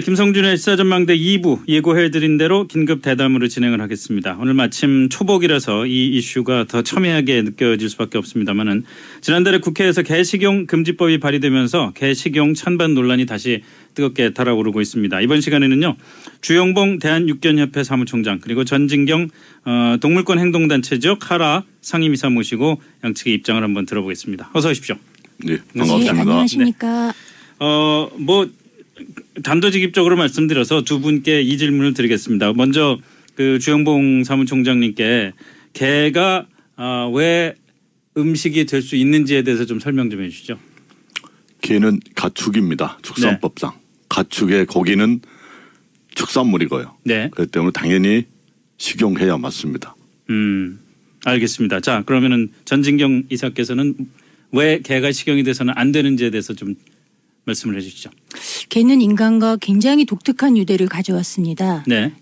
김성준의 시사전망대 2부 예고해드린 대로 긴급 대담으로 진행을 하겠습니다. 오늘 마침 초복이라서 이 이슈가 더 첨예하게 느껴질 수밖에 없습니다만은 지난달에 국회에서 개식용 금지법이 발의되면서 개식용 찬반 논란이 다시 뜨겁게 달아오르고 있습니다. 이번 시간에는요 주영봉 대한육견협회 사무총장 그리고 전진경 어, 동물권 행동단체죠 카라 상임이사 모시고 양측의 입장을 한번 들어보겠습니다. 어서 오십시오. 네, 네, 반갑습니다. 안녕하십니까. 어뭐 단도직입적으로 말씀드려서 두 분께 이 질문을 드리겠습니다. 먼저 그 주영봉 사무총장님께 개가 아, 왜 음식이 될 수 있는지에 대해서 좀 설명 좀 해주시죠. 개는 가축입니다. 축산법상 가축의 고기는 축산물이고요. 네, 그렇기 때문에 당연히 식용해야 맞습니다. 음 알겠습니다. 자 그러면은 전진경 이사께서는 왜 개가 식용이 돼서는 안 되는지에 대해서 좀 말씀을 해주시죠. 개는 인간과 굉장히 독특한 유대를 가져왔습니다. 네,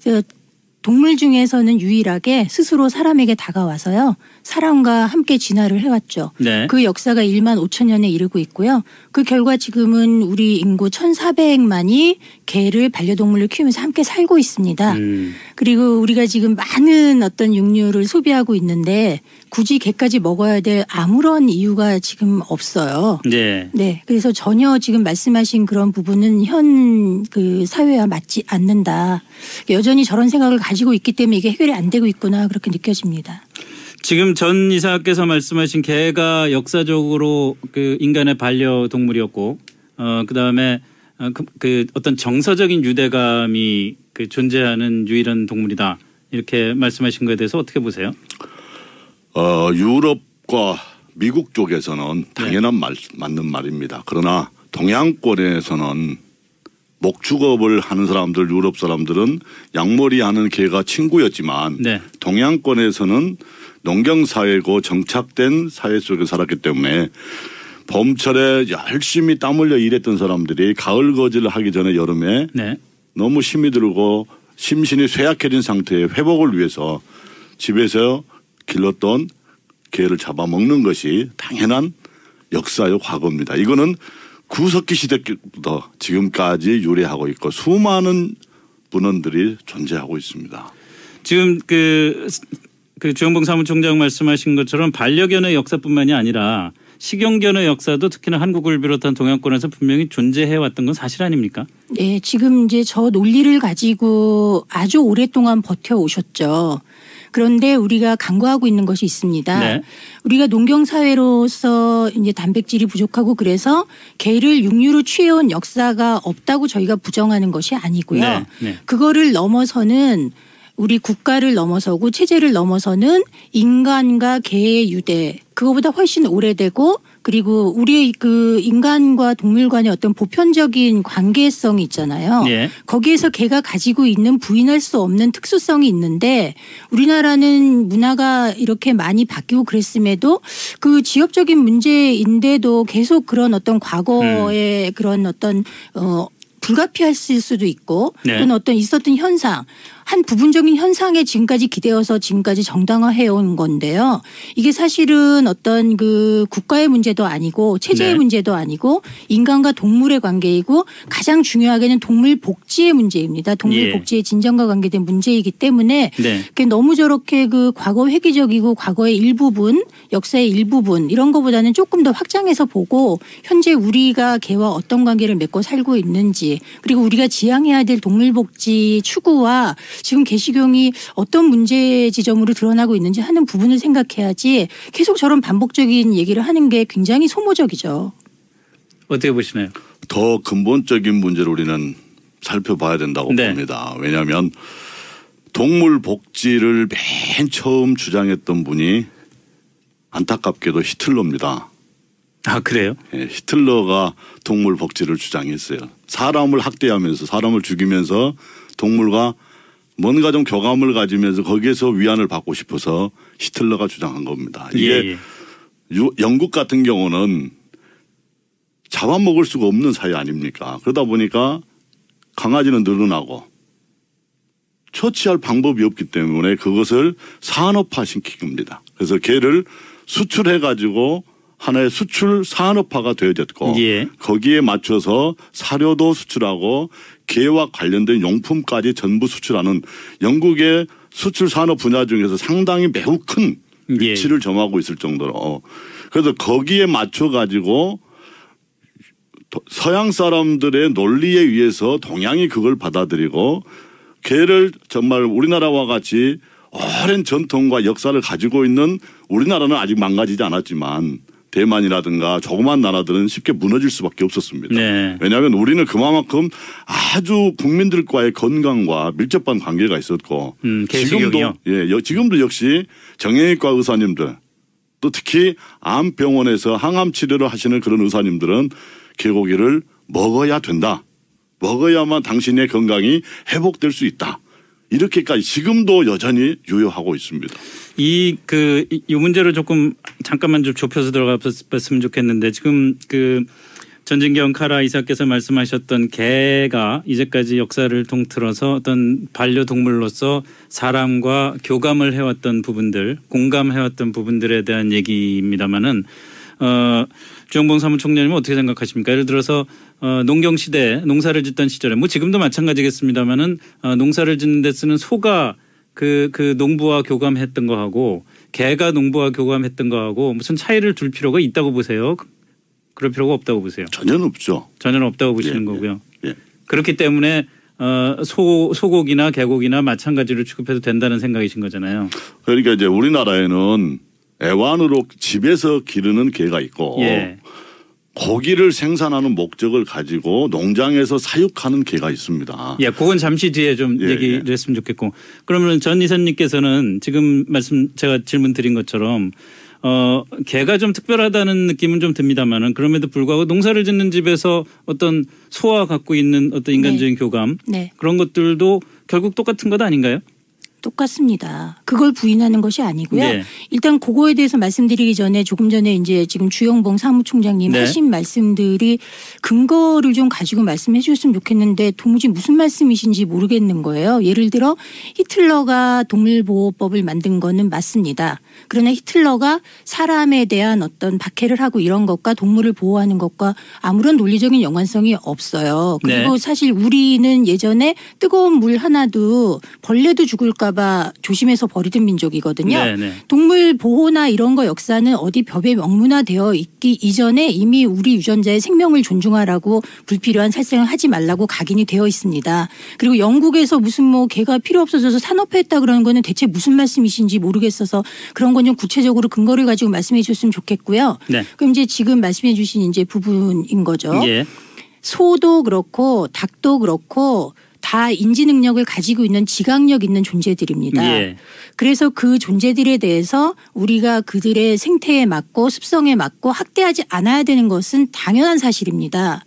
동물 중에서는 유일하게 스스로 사람에게 다가와서요. 사람과 함께 진화를 해왔죠. 네, 그 역사가 1만 5천 년에 이르고 있고요. 그 결과 지금은 우리 인구 1,400만이 개를 반려동물로 키우면서 함께 살고 있습니다. 음, 그리고 우리가 지금 많은 어떤 육류를 소비하고 있는데 굳이 개까지 먹어야 될 아무런 이유가 지금 없어요. 네, 네. 그래서 전혀 지금 말씀하신 그런 부분은 현 그 사회와 맞지 않는다. 여전히 저런 생각을 가지고 있기 때문에 이게 해결이 안 되고 있구나 그렇게 느껴집니다. 지금 전 이사께서 말씀하신 개가 역사적으로 그 인간의 반려동물이었고 어 그다음에 어, 그, 그 어떤 정서적인 유대감이 그 존재하는 유일한 동물이다. 이렇게 말씀하신 거에 대해서 어떻게 보세요? 어, 유럽과 미국 쪽에서는 네. 당연한 말, 맞는 말입니다. 그러나 동양권에서는 목축업을 하는 사람들, 유럽 사람들은 양머리 하는 개가 친구였지만 네. 동양권에서는 농경 사회고 정착된 사회 속에 살았기 때문에 봄철에 열심히 땀 흘려 일했던 사람들이 가을 거지를 하기 전에 여름에 네. 너무 힘이 들고 심신이 쇠약해진 상태의 회복을 위해서 집에서 길렀던 개를 잡아먹는 것이 당연한 역사의 과거입니다. 이거는 구석기 시대부터 지금까지 유래하고 있고 수많은 문헌들이 존재하고 있습니다. 지금 그, 그 주영봉 사무총장 말씀하신 것처럼 반려견의 역사뿐만이 아니라 식용견의 역사도 특히나 한국을 비롯한 동양권에서 분명히 존재해 왔던 건 사실 아닙니까? 네, 지금 이제 저 논리를 가지고 아주 오랫동안 버텨 오셨죠. 그런데 우리가 간과하고 있는 것이 있습니다. 네. 우리가 농경 사회로서 이제 단백질이 부족하고 그래서 개를 육류로 취해온 역사가 없다고 저희가 부정하는 것이 아니고요. 네, 네. 그거를 넘어서는 우리 국가를 넘어서고 체제를 넘어서는 인간과 개의 유대 그거보다 훨씬 오래되고 그리고 우리의 그 인간과 동물 간의 어떤 보편적인 관계성이 있잖아요. 예. 거기에서 개가 가지고 있는 부인할 수 없는 특수성이 있는데 우리나라는 문화가 이렇게 많이 바뀌고 그랬음에도 그 지역적인 문제인데도 계속 그런 어떤 과거의 그런 어떤 어 불가피했을 수도 있고 네. 또는 어떤 있었던 현상 한 부분적인 현상에 지금까지 기대어서 지금까지 정당화해 온 건데요. 이게 사실은 어떤 그 국가의 문제도 아니고 체제의 네. 문제도 아니고 인간과 동물의 관계이고 가장 중요하게는 동물 복지의 문제입니다. 동물 예. 복지의 진정과 관계된 문제이기 때문에 네. 그게 너무 저렇게 그 과거 회귀적이고 과거의 일부분, 역사의 일부분 이런 거보다는 조금 더 확장해서 보고 현재 우리가 개와 어떤 관계를 맺고 살고 있는지 그리고 우리가 지향해야 될 동물 복지 추구와 지금 개식용이 어떤 문제 지점으로 드러나고 있는지 하는 부분을 생각해야지 계속 저런 반복적인 얘기를 하는 게 굉장히 소모적이죠. 어떻게 보시나요? 더 근본적인 문제를 우리는 살펴봐야 된다고 네. 봅니다. 왜냐하면 동물 복지를 맨 처음 주장했던 분이 안타깝게도 히틀러입니다. 아 그래요? 예, 히틀러가 동물 복지를 주장했어요. 사람을 학대하면서 사람을 죽이면서 동물과 뭔가 좀 교감을 가지면서 거기에서 위안을 받고 싶어서 히틀러가 주장한 겁니다. 이게 예, 예. 유- 영국 같은 경우는 잡아먹을 수가 없는 사회 아닙니까? 그러다 보니까 강아지는 늘어나고 처치할 방법이 없기 때문에 그것을 산업화 시킨 겁니다. 그래서 개를 수출해 가지고 하나의 수출 산업화가 되어졌고 예. 거기에 맞춰서 사료도 수출하고 개와 관련된 용품까지 전부 수출하는 영국의 수출 산업 분야 중에서 상당히 매우 큰 예. 위치를 점하고 있을 정도로 그래서 거기에 맞춰 가지고 서양 사람들의 논리에 의해서 동양이 그걸 받아들이고 개를 정말 우리나라와 같이 오랜 전통과 역사를 가지고 있는 우리나라는 아직 망가지지 않았지만 대만이라든가 조그만 나라들은 쉽게 무너질 수밖에 없었습니다. 네. 왜냐하면 우리는 그만큼 아주 국민들과의 건강과 밀접한 관계가 있었고 음, 지금도? 예, 여- 지금도 역시 정형외과 의사님들 또 특히 암병원에서 항암 치료를 하시는 그런 의사님들은 개고기를 먹어야 된다. 먹어야만 당신의 건강이 회복될 수 있다. 이렇게까지 지금도 여전히 유효하고 있습니다. 이 그 이 문제를 조금 잠깐만 좀 좁혀서 들어가 봤으면 좋겠는데 지금 그 전진경 카라 이사께서 말씀하셨던 개가 이제까지 역사를 통틀어서 어떤 반려동물로서 사람과 교감을 해왔던 부분들, 공감해왔던 부분들에 대한 얘기입니다만은 어, 주영봉 사무총장님은 어떻게 생각하십니까? 예를 들어서 어, 농경 시대 농사를 짓던 시절에 뭐 지금도 마찬가지겠습니다만은 어, 농사를 짓는 데 쓰는 소가 그, 그 농부와 교감했던 거하고 개가 농부와 교감했던 거하고 무슨 차이를 둘 필요가 있다고 보세요? 그럴 필요가 없다고 보세요. 전혀 없죠. 전혀 없다고 보시는 예, 거고요. 예. 그렇기 때문에 어, 소, 소고기나 개고기나 마찬가지로 취급해도 된다는 생각이신 거잖아요. 그러니까 이제 우리나라에는 애완으로 집에서 기르는 개가 있고 예. 고기를 생산하는 목적을 가지고 농장에서 사육하는 개가 있습니다. 예, 그건 잠시 뒤에 좀 예, 얘기를 예. 했으면 좋겠고. 그러면 전 이사님께서는 지금 말씀 제가 질문 드린 것처럼 어, 개가 좀 특별하다는 느낌은 좀 듭니다만은 그럼에도 불구하고 농사를 짓는 집에서 어떤 소와 갖고 있는 어떤 인간적인 교감 네. 그런 것들도 결국 똑같은 것 아닌가요? 똑같습니다. 그걸 부인하는 것이 아니고요. 네. 일단 그거에 대해서 말씀드리기 전에 조금 전에 이제 지금 주영봉 사무총장님 네. 하신 말씀들이 근거를 좀 가지고 말씀해 주셨으면 좋겠는데 도무지 무슨 말씀이신지 모르겠는 거예요. 예를 들어 히틀러가 동물보호법을 만든 거는 맞습니다. 그러나 히틀러가 사람에 대한 어떤 박해를 하고 이런 것과 동물을 보호하는 것과 아무런 논리적인 연관성이 없어요. 그리고 네. 사실 우리는 예전에 뜨거운 물 하나도 벌레도 죽을까봐 조심해서 버리던 민족이거든요. 네, 네. 동물 보호나 이런 거 역사는 어디 벽에 명문화되어 있기 이전에 이미 우리 유전자의 생명을 존중하라고 불필요한 살생을 하지 말라고 각인이 되어 있습니다. 그리고 영국에서 무슨 뭐 개가 필요 없어져서 산업화했다 그러는 거는 대체 무슨 말씀이신지 모르겠어서 그런 건 좀 구체적으로 근거를 가지고 말씀해 주셨으면 좋겠고요. 네. 그럼 이제 지금 말씀해 주신 이제 부분인 거죠. 예. 소도 그렇고 닭도 그렇고 다 인지 능력을 가지고 있는 지각력 있는 존재들입니다. 예. 그래서 그 존재들에 대해서 우리가 그들의 생태에 맞고 습성에 맞고 학대하지 않아야 되는 것은 당연한 사실입니다.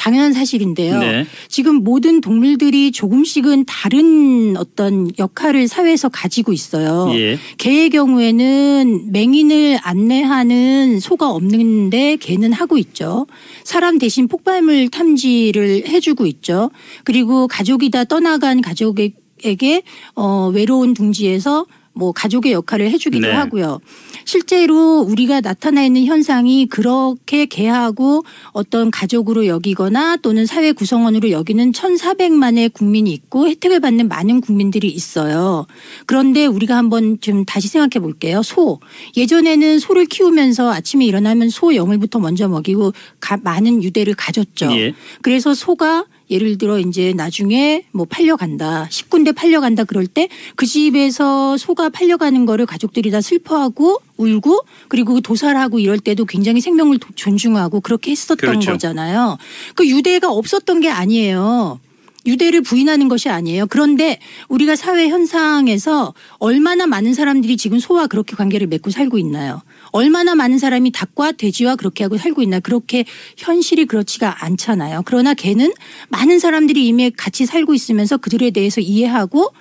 당연한 사실인데요. 네. 지금 모든 동물들이 조금씩은 다른 어떤 역할을 사회에서 가지고 있어요. 예. 개의 경우에는 맹인을 안내하는 소가 없는데 개는 하고 있죠. 사람 대신 폭발물 탐지를 해주고 있죠. 그리고 가족이 다 떠나간 가족에게 어, 외로운 둥지에서 뭐 가족의 역할을 해주기도 네. 하고요. 실제로 우리가 나타나 있는 현상이 그렇게 개하고 어떤 가족으로 여기거나 또는 사회 구성원으로 여기는 1,400만의 국민이 있고 혜택을 받는 많은 국민들이 있어요. 그런데 우리가 한번 좀 다시 생각해 볼게요. 소. 예전에는 소를 키우면서 아침에 일어나면 소 영을부터 먼저 먹이고 가- 많은 유대를 가졌죠. 예. 그래서 소가 예를 들어 이제 나중에 뭐 팔려간다. 10군데 팔려간다 그럴 때 그 집에서 소가 팔려가는 거를 가족들이 다 슬퍼하고 울고 그리고 도살하고 이럴 때도 굉장히 생명을 도- 존중하고 그렇게 했었던 그렇죠. 거잖아요. 그 유대가 없었던 게 아니에요. 유대를 부인하는 것이 아니에요. 그런데 우리가 사회 현상에서 얼마나 많은 사람들이 지금 소와 그렇게 관계를 맺고 살고 있나요? 얼마나 많은 사람이 닭과 돼지와 그렇게 하고 살고 있나? 그렇게 현실이 그렇지가 않잖아요. 그러나 개는 많은 사람들이 이미 같이 살고 있으면서 그들에 대해서 이해하고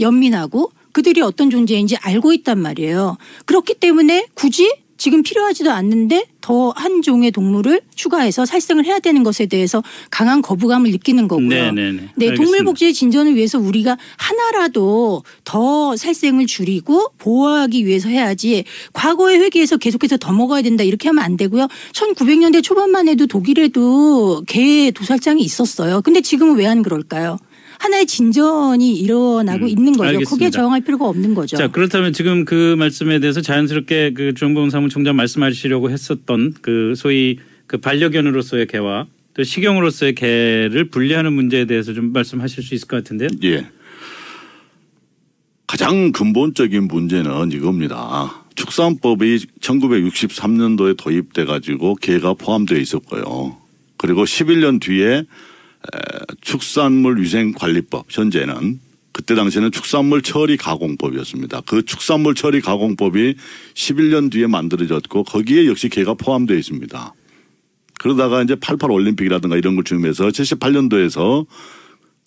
연민하고 그들이 어떤 존재인지 알고 있단 말이에요. 그렇기 때문에 굳이 지금 필요하지도 않는데 더 한 종의 동물을 추가해서 살생을 해야 되는 것에 대해서 강한 거부감을 느끼는 거고요. 네네네. 네, 알겠습니다. 동물 복지의 진전을 위해서 우리가 하나라도 더 살생을 줄이고 보호하기 위해서 해야지 과거의 회기에서 계속해서 더 먹어야 된다 이렇게 하면 안 되고요. 1900년대 초반만 해도 독일에도 개 도살장이 있었어요. 근데 지금은 왜 안 그럴까요? 하나의 진전이 일어나고 음, 있는 거죠. 알겠습니다. 저항할 필요가 없는 거죠. 자 그렇다면 지금 그 말씀에 대해서 자연스럽게 그 정봉 사무총장 말씀하시려고 했었던 그 소위 그 반려견으로서의 개와 또 식용으로서의 개를 분리하는 문제에 대해서 좀 말씀하실 수 있을 것 같은데요. 예. 가장 근본적인 문제는 이겁니다. 축산법이 1963년도에 도입돼 가지고 개가 포함되어 있었고요. 그리고 11년 뒤에 에, 축산물 위생 관리법 현재는 그때 당시에는 축산물 처리 가공법이었습니다. 그 축산물 처리 가공법이 11년 뒤에 만들어졌고 거기에 역시 개가 포함되어 있습니다. 그러다가 이제 88 올림픽이라든가 이런 걸 중에서 78년도에서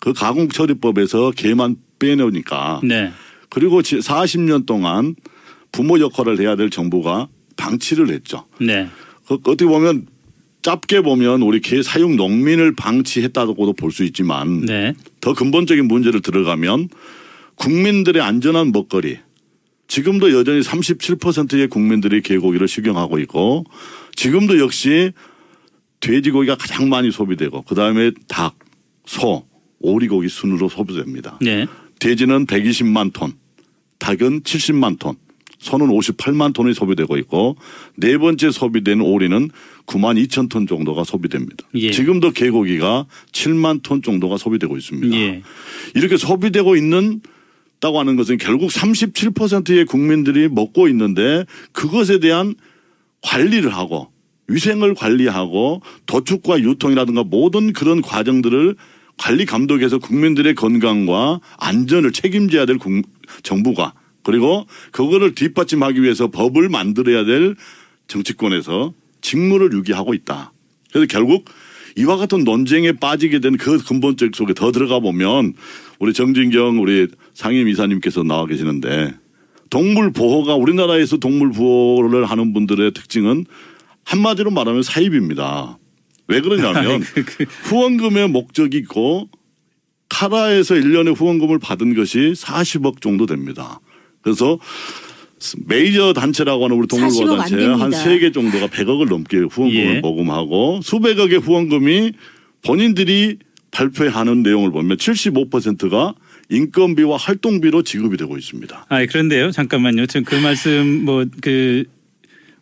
그 가공 처리법에서 개만 빼놓으니까 네. 그리고 40년 동안 부모 역할을 해야 될 정부가 방치를 했죠. 네. 그 어떻게 보면 짧게 보면 우리 개 사육 농민을 방치했다고도 볼 수 있지만 네. 더 근본적인 문제를 들어가면 국민들의 안전한 먹거리 지금도 여전히 37%의 국민들이 개고기를 식용하고 있고 지금도 역시 돼지고기가 가장 많이 소비되고 그다음에 닭, 소, 오리고기 순으로 소비됩니다. 네. 돼지는 120만 톤, 닭은 70만 톤, 소는 58만 톤이 소비되고 있고 네 번째 소비되는 오리는 9만 2천 톤 정도가 소비됩니다. 예. 지금도 개고기가 7만 톤 정도가 소비되고 있습니다. 예. 이렇게 소비되고 있는 다고 하는 것은 결국 37%의 국민들이 먹고 있는데 그것에 대한 관리를 하고 위생을 관리하고 도축과 유통이라든가 모든 그런 과정들을 관리 감독해서 국민들의 건강과 안전을 책임져야 될 국- 정부가 그리고 그거를 뒷받침하기 위해서 법을 만들어야 될 정치권에서 직무를 유기하고 있다. 그래서 결국 이와 같은 논쟁에 빠지게 된 그 근본적 속에 더 들어가 보면 우리 정진경 우리 상임 이사님께서 나와 계시는데 동물 보호가 우리나라에서 동물 보호를 하는 분들의 특징은 한마디로 말하면 사입입니다. 왜 그러냐면 그, 그, 후원금의 목적이 있고 카라에서 1년에 후원금을 받은 것이 40억 정도 됩니다. 그래서 메이저 단체라고 하는 우리 동물보호 40억 안 단체. 한 세 개 정도가 100억을 넘게 후원금을 예. 모금하고 수백억의 후원금이 본인들이 발표하는 내용을 보면 75%가 인건비와 활동비로 지급이 되고 있습니다. 아 그런데요. 잠깐만요. 지금 그 말씀 뭐 그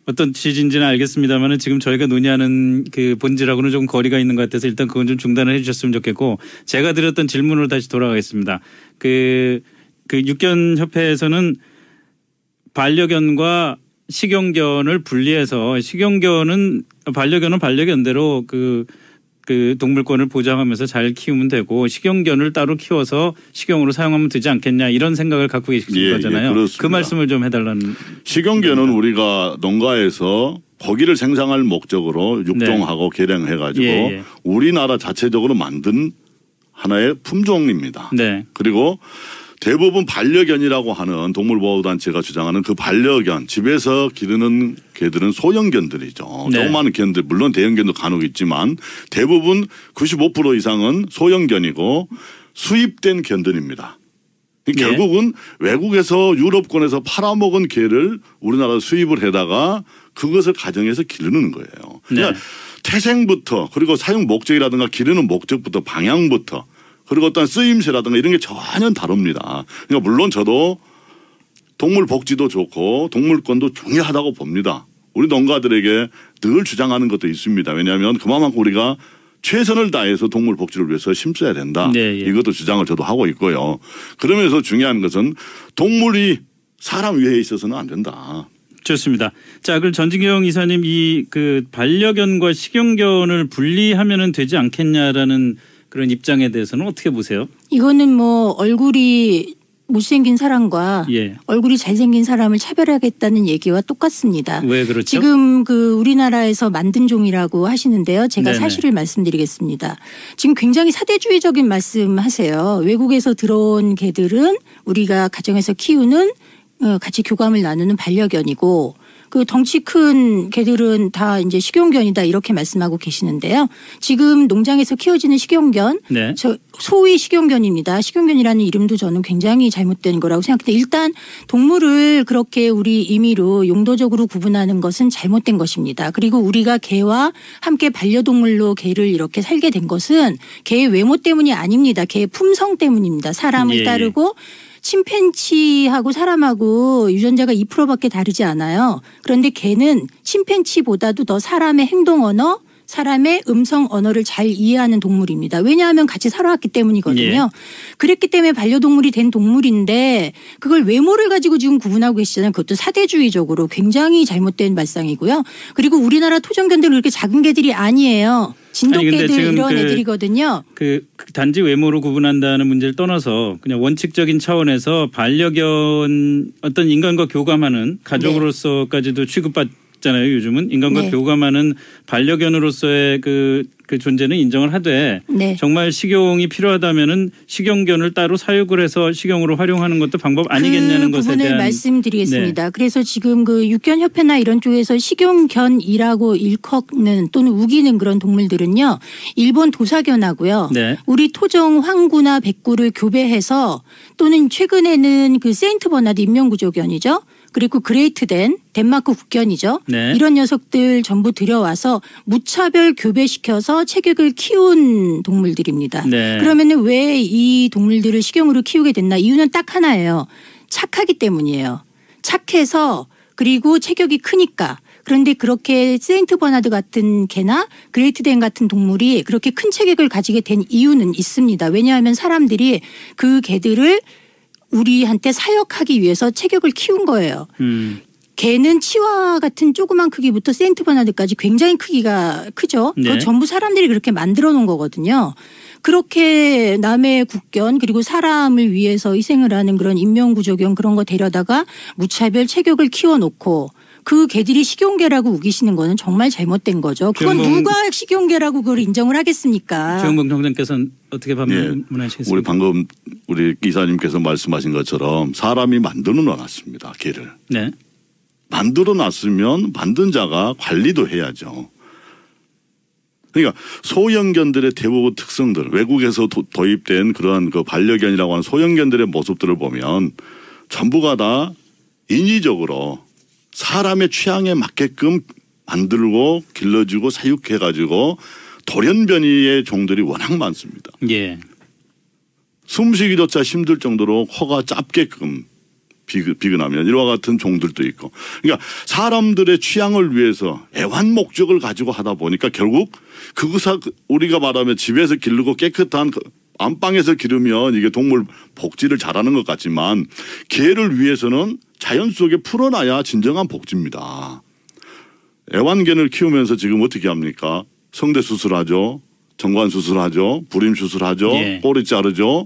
어떤 취지인지는 알겠습니다만은 지금 저희가 논의하는 그 본질하고는 좀 거리가 있는 것 같아서 일단 그건 좀 중단을 해주셨으면 좋겠고 제가 드렸던 질문으로 다시 돌아가겠습니다. 그, 그 육견 협회에서는 반려견과 식용견을 분리해서 식용견은 반려견은 반려견대로 그, 그 동물권을 보장하면서 잘 키우면 되고 식용견을 따로 키워서 식용으로 사용하면 되지 않겠냐 이런 생각을 갖고 계신 예, 예, 거잖아요. 그렇습니다. 그 말씀을 좀 해달라는. 식용견은 우리가 농가에서 고기를 생산할 목적으로 육종하고 개량해가지고 네. 예, 예. 우리나라 자체적으로 만든 하나의 품종입니다. 네. 그리고 대부분 반려견이라고 하는 동물보호단체가 주장하는 그 반려견 집에서 기르는 개들은 소형견들이죠. 네. 조그마한 견들 물론 대형견도 간혹 있지만 대부분 95% 이상은 소형견이고 수입된 견들입니다. 네. 결국은 외국에서 유럽권에서 팔아먹은 개를 우리나라 수입을 해다가 그것을 가정에서 기르는 거예요. 그러니까 네. 태생부터 그리고 사용 목적이라든가 기르는 목적부터 방향부터 그리고 어떤 쓰임새라든가 이런 게 전혀 다릅니다. 그러니까 물론 저도 동물 복지도 좋고 동물권도 중요하다고 봅니다. 우리 농가들에게 늘 주장하는 것도 있습니다. 왜냐하면 그만큼 우리가 최선을 다해서 동물 복지를 위해서 심써야 된다. 네, 예. 이것도 주장을 저도 하고 있고요. 그러면서 중요한 것은 동물이 사람 위에 있어서는 안 된다. 좋습니다. 자, 그럼 전진경 이사님 이 그 반려견과 식용견을 분리하면은 되지 않겠냐라는 그런 입장에 대해서는 어떻게 보세요? 이거는 뭐 얼굴이 못생긴 사람과 예. 얼굴이 잘생긴 사람을 차별하겠다는 얘기와 똑같습니다. 왜 그렇죠? 지금 그 우리나라에서 만든 종이라고 하시는데요. 제가 네네. 사실을 말씀드리겠습니다. 지금 굉장히 사대주의적인 말씀하세요. 외국에서 들어온 개들은 우리가 가정에서 키우는 어, 같이 교감을 나누는 반려견이고 그 덩치 큰 개들은 다 이제 식용견이다 이렇게 말씀하고 계시는데요. 지금 농장에서 키워지는 식용견, 네. 저 소위 식용견입니다. 식용견이라는 이름도 저는 굉장히 잘못된 거라고 생각해요. 일단 동물을 그렇게 우리 임의로 용도적으로 구분하는 것은 잘못된 것입니다. 그리고 우리가 개와 함께 반려동물로 개를 이렇게 살게 된 것은 개의 외모 때문이 아닙니다. 개의 품성 때문입니다. 사람을 예, 예. 따르고 침팬치하고 사람하고 유전자가 2%밖에 다르지 않아요. 그런데 개는 침팬치보다도 더 사람의 행동 언어, 사람의 음성 언어를 잘 이해하는 동물입니다. 왜냐하면 같이 살아왔기 때문이거든요. 그랬기 때문에 반려동물이 된 동물인데 그걸 외모를 가지고 지금 구분하고 계시잖아요. 그것도 사대주의적으로 굉장히 잘못된 발상이고요. 그리고 우리나라 토종견들은 그렇게 작은 개들이 아니에요. 진돗개들 이런 그 애들이거든요. 그 단지 외모로 구분한다는 문제를 떠나서 그냥 원칙적인 차원에서 반려견 어떤 인간과 교감하는 가족으로서까지도 취급받 잖아요. 요즘은 인간과 네. 교감하는 반려견으로서의 그, 그 존재는 인정을 하되 네. 정말 식용이 필요하다면은 식용견을 따로 사육을 해서 식용으로 활용하는 것도 방법 아니겠냐는 그 것에 대한 네. 말씀드리겠습니다. 그래서 지금 그 육견 협회나 이런 쪽에서 식용견이라고 일컫는 또는 우기는 그런 동물들은요. 일본 도사견하고요. 네. 우리 토종 황구나 백구를 교배해서 또는 최근에는 그 세인트 버나드 인명구조견이죠. 그리고 그레이트덴 덴마크 국견이죠. 네. 이런 녀석들 전부 들여와서 무차별 교배시켜서 체격을 키운 동물들입니다. 네. 그러면은 왜이 동물들을 식용으로 키우게 됐나? 이유는 딱 하나예요. 착하기 때문이에요. 착해서 그리고 체격이 크니까. 그런데 그렇게 세인트 버나드 같은 개나 그레이트덴 같은 동물이 그렇게 큰 체격을 가지게 된 이유는 있습니다. 왜냐하면 사람들이 그 개들을 우리한테 사역하기 위해서 체격을 키운 거예요. 음. 개는 치와와 같은 조그만 크기부터 세인트 버나드까지 굉장히 크기가 크죠. 네. 그거 전부 사람들이 그렇게 만들어 놓은 거거든요. 그렇게 남의 국견 그리고 사람을 위해서 희생을 하는 그런 인명구조견 그런 거 데려다가 무차별 체격을 키워놓고 그 개들이 식용개라고 우기시는 거는 정말 잘못된 거죠. 그건 주영봉- 누가 식용개라고 그걸 인정을 하겠습니까? 주영봉 총장께서는 어떻게 예. 반문하시겠습니까? 우리 방금 우리 기사님께서 말씀하신 것처럼 사람이 만들어 놨습니다. 개를. 네. 만들어 놨으면 만든 자가 관리도 해야죠. 그러니까 소형견들의 대부분 특성들 외국에서 도, 도입된 그러한 그 반려견이라고 하는 소형견들의 모습들을 보면 전부가 다 인위적으로 사람의 취향에 맞게끔 만들고 길러주고 사육해 가지고 돌연변이의 종들이 워낙 많습니다. 예. 숨쉬기조차 힘들 정도로 코가 짧게끔 비근, 비근 하면 이와 같은 종들도 있고 그러니까 사람들의 취향을 위해서 애완 목적을 가지고 하다 보니까 결국 그것을 우리가 말하면 집에서 기르고 깨끗한 그 안방에서 기르면 이게 동물 복지를 잘하는 것 같지만 개를 위해서는 자연 속에 풀어놔야 진정한 복지입니다. 애완견을 키우면서 지금 어떻게 합니까? 성대 수술하죠. 정관 수술하죠. 불임 수술하죠. 예. 꼬리 자르죠.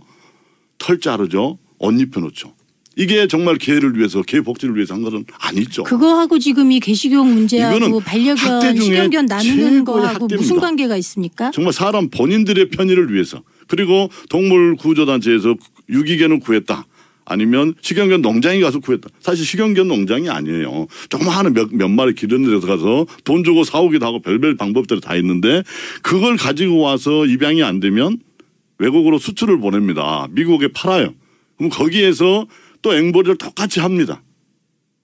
털 자르죠. 옷 입혀놓죠. 이게 정말 개를 위해서 개 복지를 위해서 한 것은 아니죠. 그거하고 지금 이 개식용 문제하고 반려견, 식용견 나누는 거하고 무슨 학대입니다. 관계가 있습니까? 정말 사람 본인들의 편의를 위해서 그리고 동물 구조단체에서 유기견을 구했다. 아니면 식용견 농장에 가서 구했다. 사실 식용견 농장이 아니에요. 조그마한 몇, 몇 마리 기르는 데서 가서 돈 주고 사오기도 하고 별별 방법들이 다 있는데 그걸 가지고 와서 입양이 안 되면 외국으로 수출을 보냅니다. 미국에 팔아요. 그럼 거기에서 또 앵벌이를 똑같이 합니다.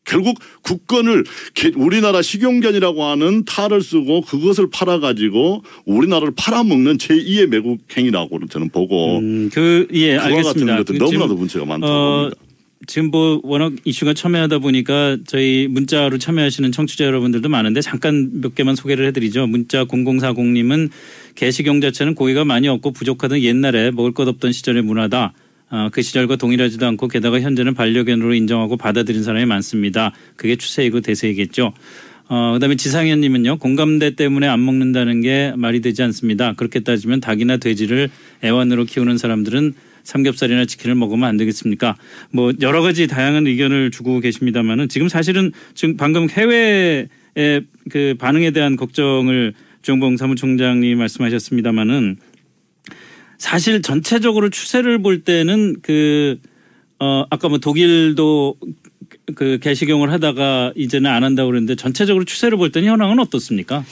결국 국권을 개- 우리나라 식용견이라고 하는 탈을 쓰고 그것을 팔아가지고 우리나라를 팔아먹는 제2의 매국 행위라고 저는 보고 음, 그, 예, 그와 같은 알겠습니다. 것들 그 너무나도 문제가 많다고 어, 봅니다. 지금 뭐 워낙 이슈가 첨예하다 보니까 저희 문자로 참여하시는 청취자 여러분들도 많은데 잠깐 몇 개만 소개를 해드리죠. 문자 0040님은 개식용 자체는 고기가 많이 없고 부족하던 옛날에 먹을 것 없던 시절의 문화다. 아, 그 시절과 동일하지도 않고 게다가 현재는 반려견으로 인정하고 받아들인 사람이 많습니다. 그게 추세이고 대세이겠죠. 어, 그다음에 지상현님은요 공감대 때문에 안 먹는다는 게 말이 되지 않습니다. 그렇게 따지면 닭이나 돼지를 애완으로 키우는 사람들은 삼겹살이나 치킨을 먹으면 안 되겠습니까? 뭐 여러 가지 다양한 의견을 주고 계십니다만은 지금 사실은 지금 방금 해외의 그 반응에 대한 걱정을 주영봉 사무총장님 말씀하셨습니다만은 사실 전체적으로 추세를 볼 때는 그 어, 아까 뭐 독일도 그 개식용을 하다가 이제는 안 한다고 그러는데 전체적으로 추세를 볼 때는 현황은 어떻습니까?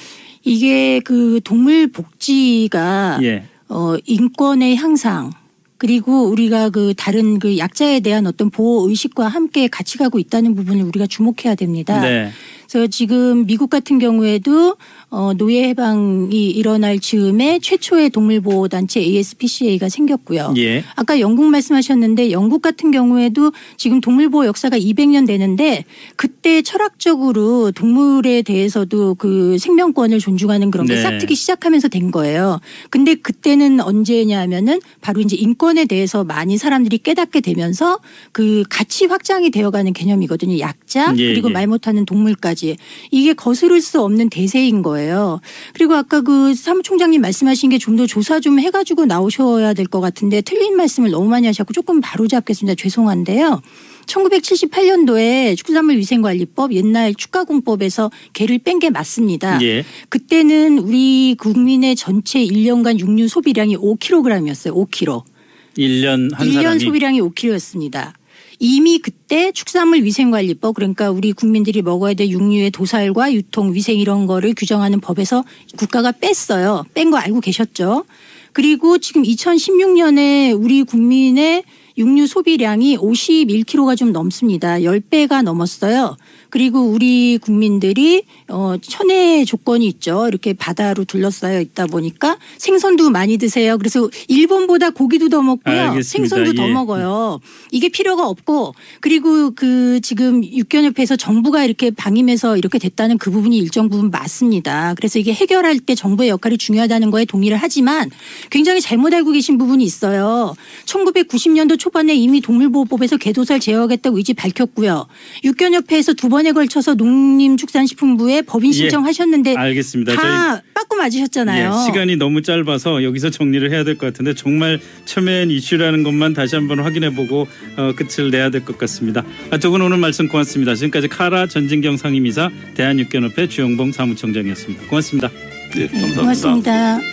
이게 그 동물 복지가 예. 어 인권의 향상 그리고 우리가 그 다른 그 약자에 대한 어떤 보호 의식과 함께 같이 가고 있다는 부분을 우리가 주목해야 됩니다. 네. 그래서 지금 미국 같은 경우에도 어, 노예 해방이 일어날 즈음에 최초의 동물보호 단체 ASPCA가 생겼고요. 예. 아까 영국 말씀하셨는데 영국 같은 경우에도 지금 동물보호 역사가 200년 되는데 그때 철학적으로 동물에 대해서도 그 생명권을 존중하는 그런 게 네. 싹트기 시작하면서 된 거예요. 근데 그때는 언제냐면은 바로 이제 인권에 대해서 많이 사람들이 깨닫게 되면서 그 가치 확장이 되어가는 개념이거든요. 약자 예, 그리고 예. 말 못하는 동물까지 이게 거스를 수 없는 대세인 거예요. 그리고 아까 그 사무총장님 말씀하신 게 좀 더 조사 좀 해가지고 나오셔야 될 것 같은데 틀린 말씀을 너무 많이 하셨고 조금 바로 잡겠습니다. 죄송한데요. 1978년도에 축산물위생관리법 옛날 축가공법에서 개를 뺀 게 맞습니다. 예. 그때는 우리 국민의 전체 1년간 육류 소비량이 5kg이었어요. 5kg. 1년 한 1년 사람이 소비량이 5kg였습니다. 이미 그때 축산물 위생관리법 그러니까 우리 국민들이 먹어야 될 육류의 도살과 유통, 위생 이런 거를 규정하는 법에서 국가가 뺐어요. 뺀 거 알고 계셨죠? 그리고 지금 2016년에 우리 국민의 육류 소비량이 51kg가 좀 넘습니다. 10배가 넘었어요. 그리고 우리 국민들이 어 천혜 조건이 있죠. 이렇게 바다로 둘러싸여 있다 보니까 생선도 많이 드세요. 그래서 일본보다 고기도 더 먹고요. 알겠습니다. 생선도 더 예. 먹어요. 이게 필요가 없고 그리고 그 지금 육견협회에서 정부가 이렇게 방임해서 이렇게 됐다는 그 부분이 일정 부분 맞습니다. 그래서 이게 해결할 때 정부의 역할이 중요하다는 거에 동의를 하지만 굉장히 잘못 알고 계신 부분이 있어요. 1990년도 초반에 이미 동물보호법에서 개도살 제어하겠다고 의지 밝혔고요. 육견협회에서 두번 에 걸쳐서 농림축산식품부에 법인 예. 신청하셨는데 알겠습니다. 저희 다 빠꾸 맞으셨잖아요. 예, 시간이 너무 짧아서 여기서 정리를 해야 될 것 같은데 정말 첨예한 이슈라는 것만 다시 한번 확인해보고 어, 끝을 내야 될 것 같습니다. 아, 두분 오늘 말씀 고맙습니다. 지금까지 카라 전진경 상임이사 대한육견협회 주영봉 사무총장이었습니다. 고맙습니다. 예, 네, 감사합니다. 고맙습니다.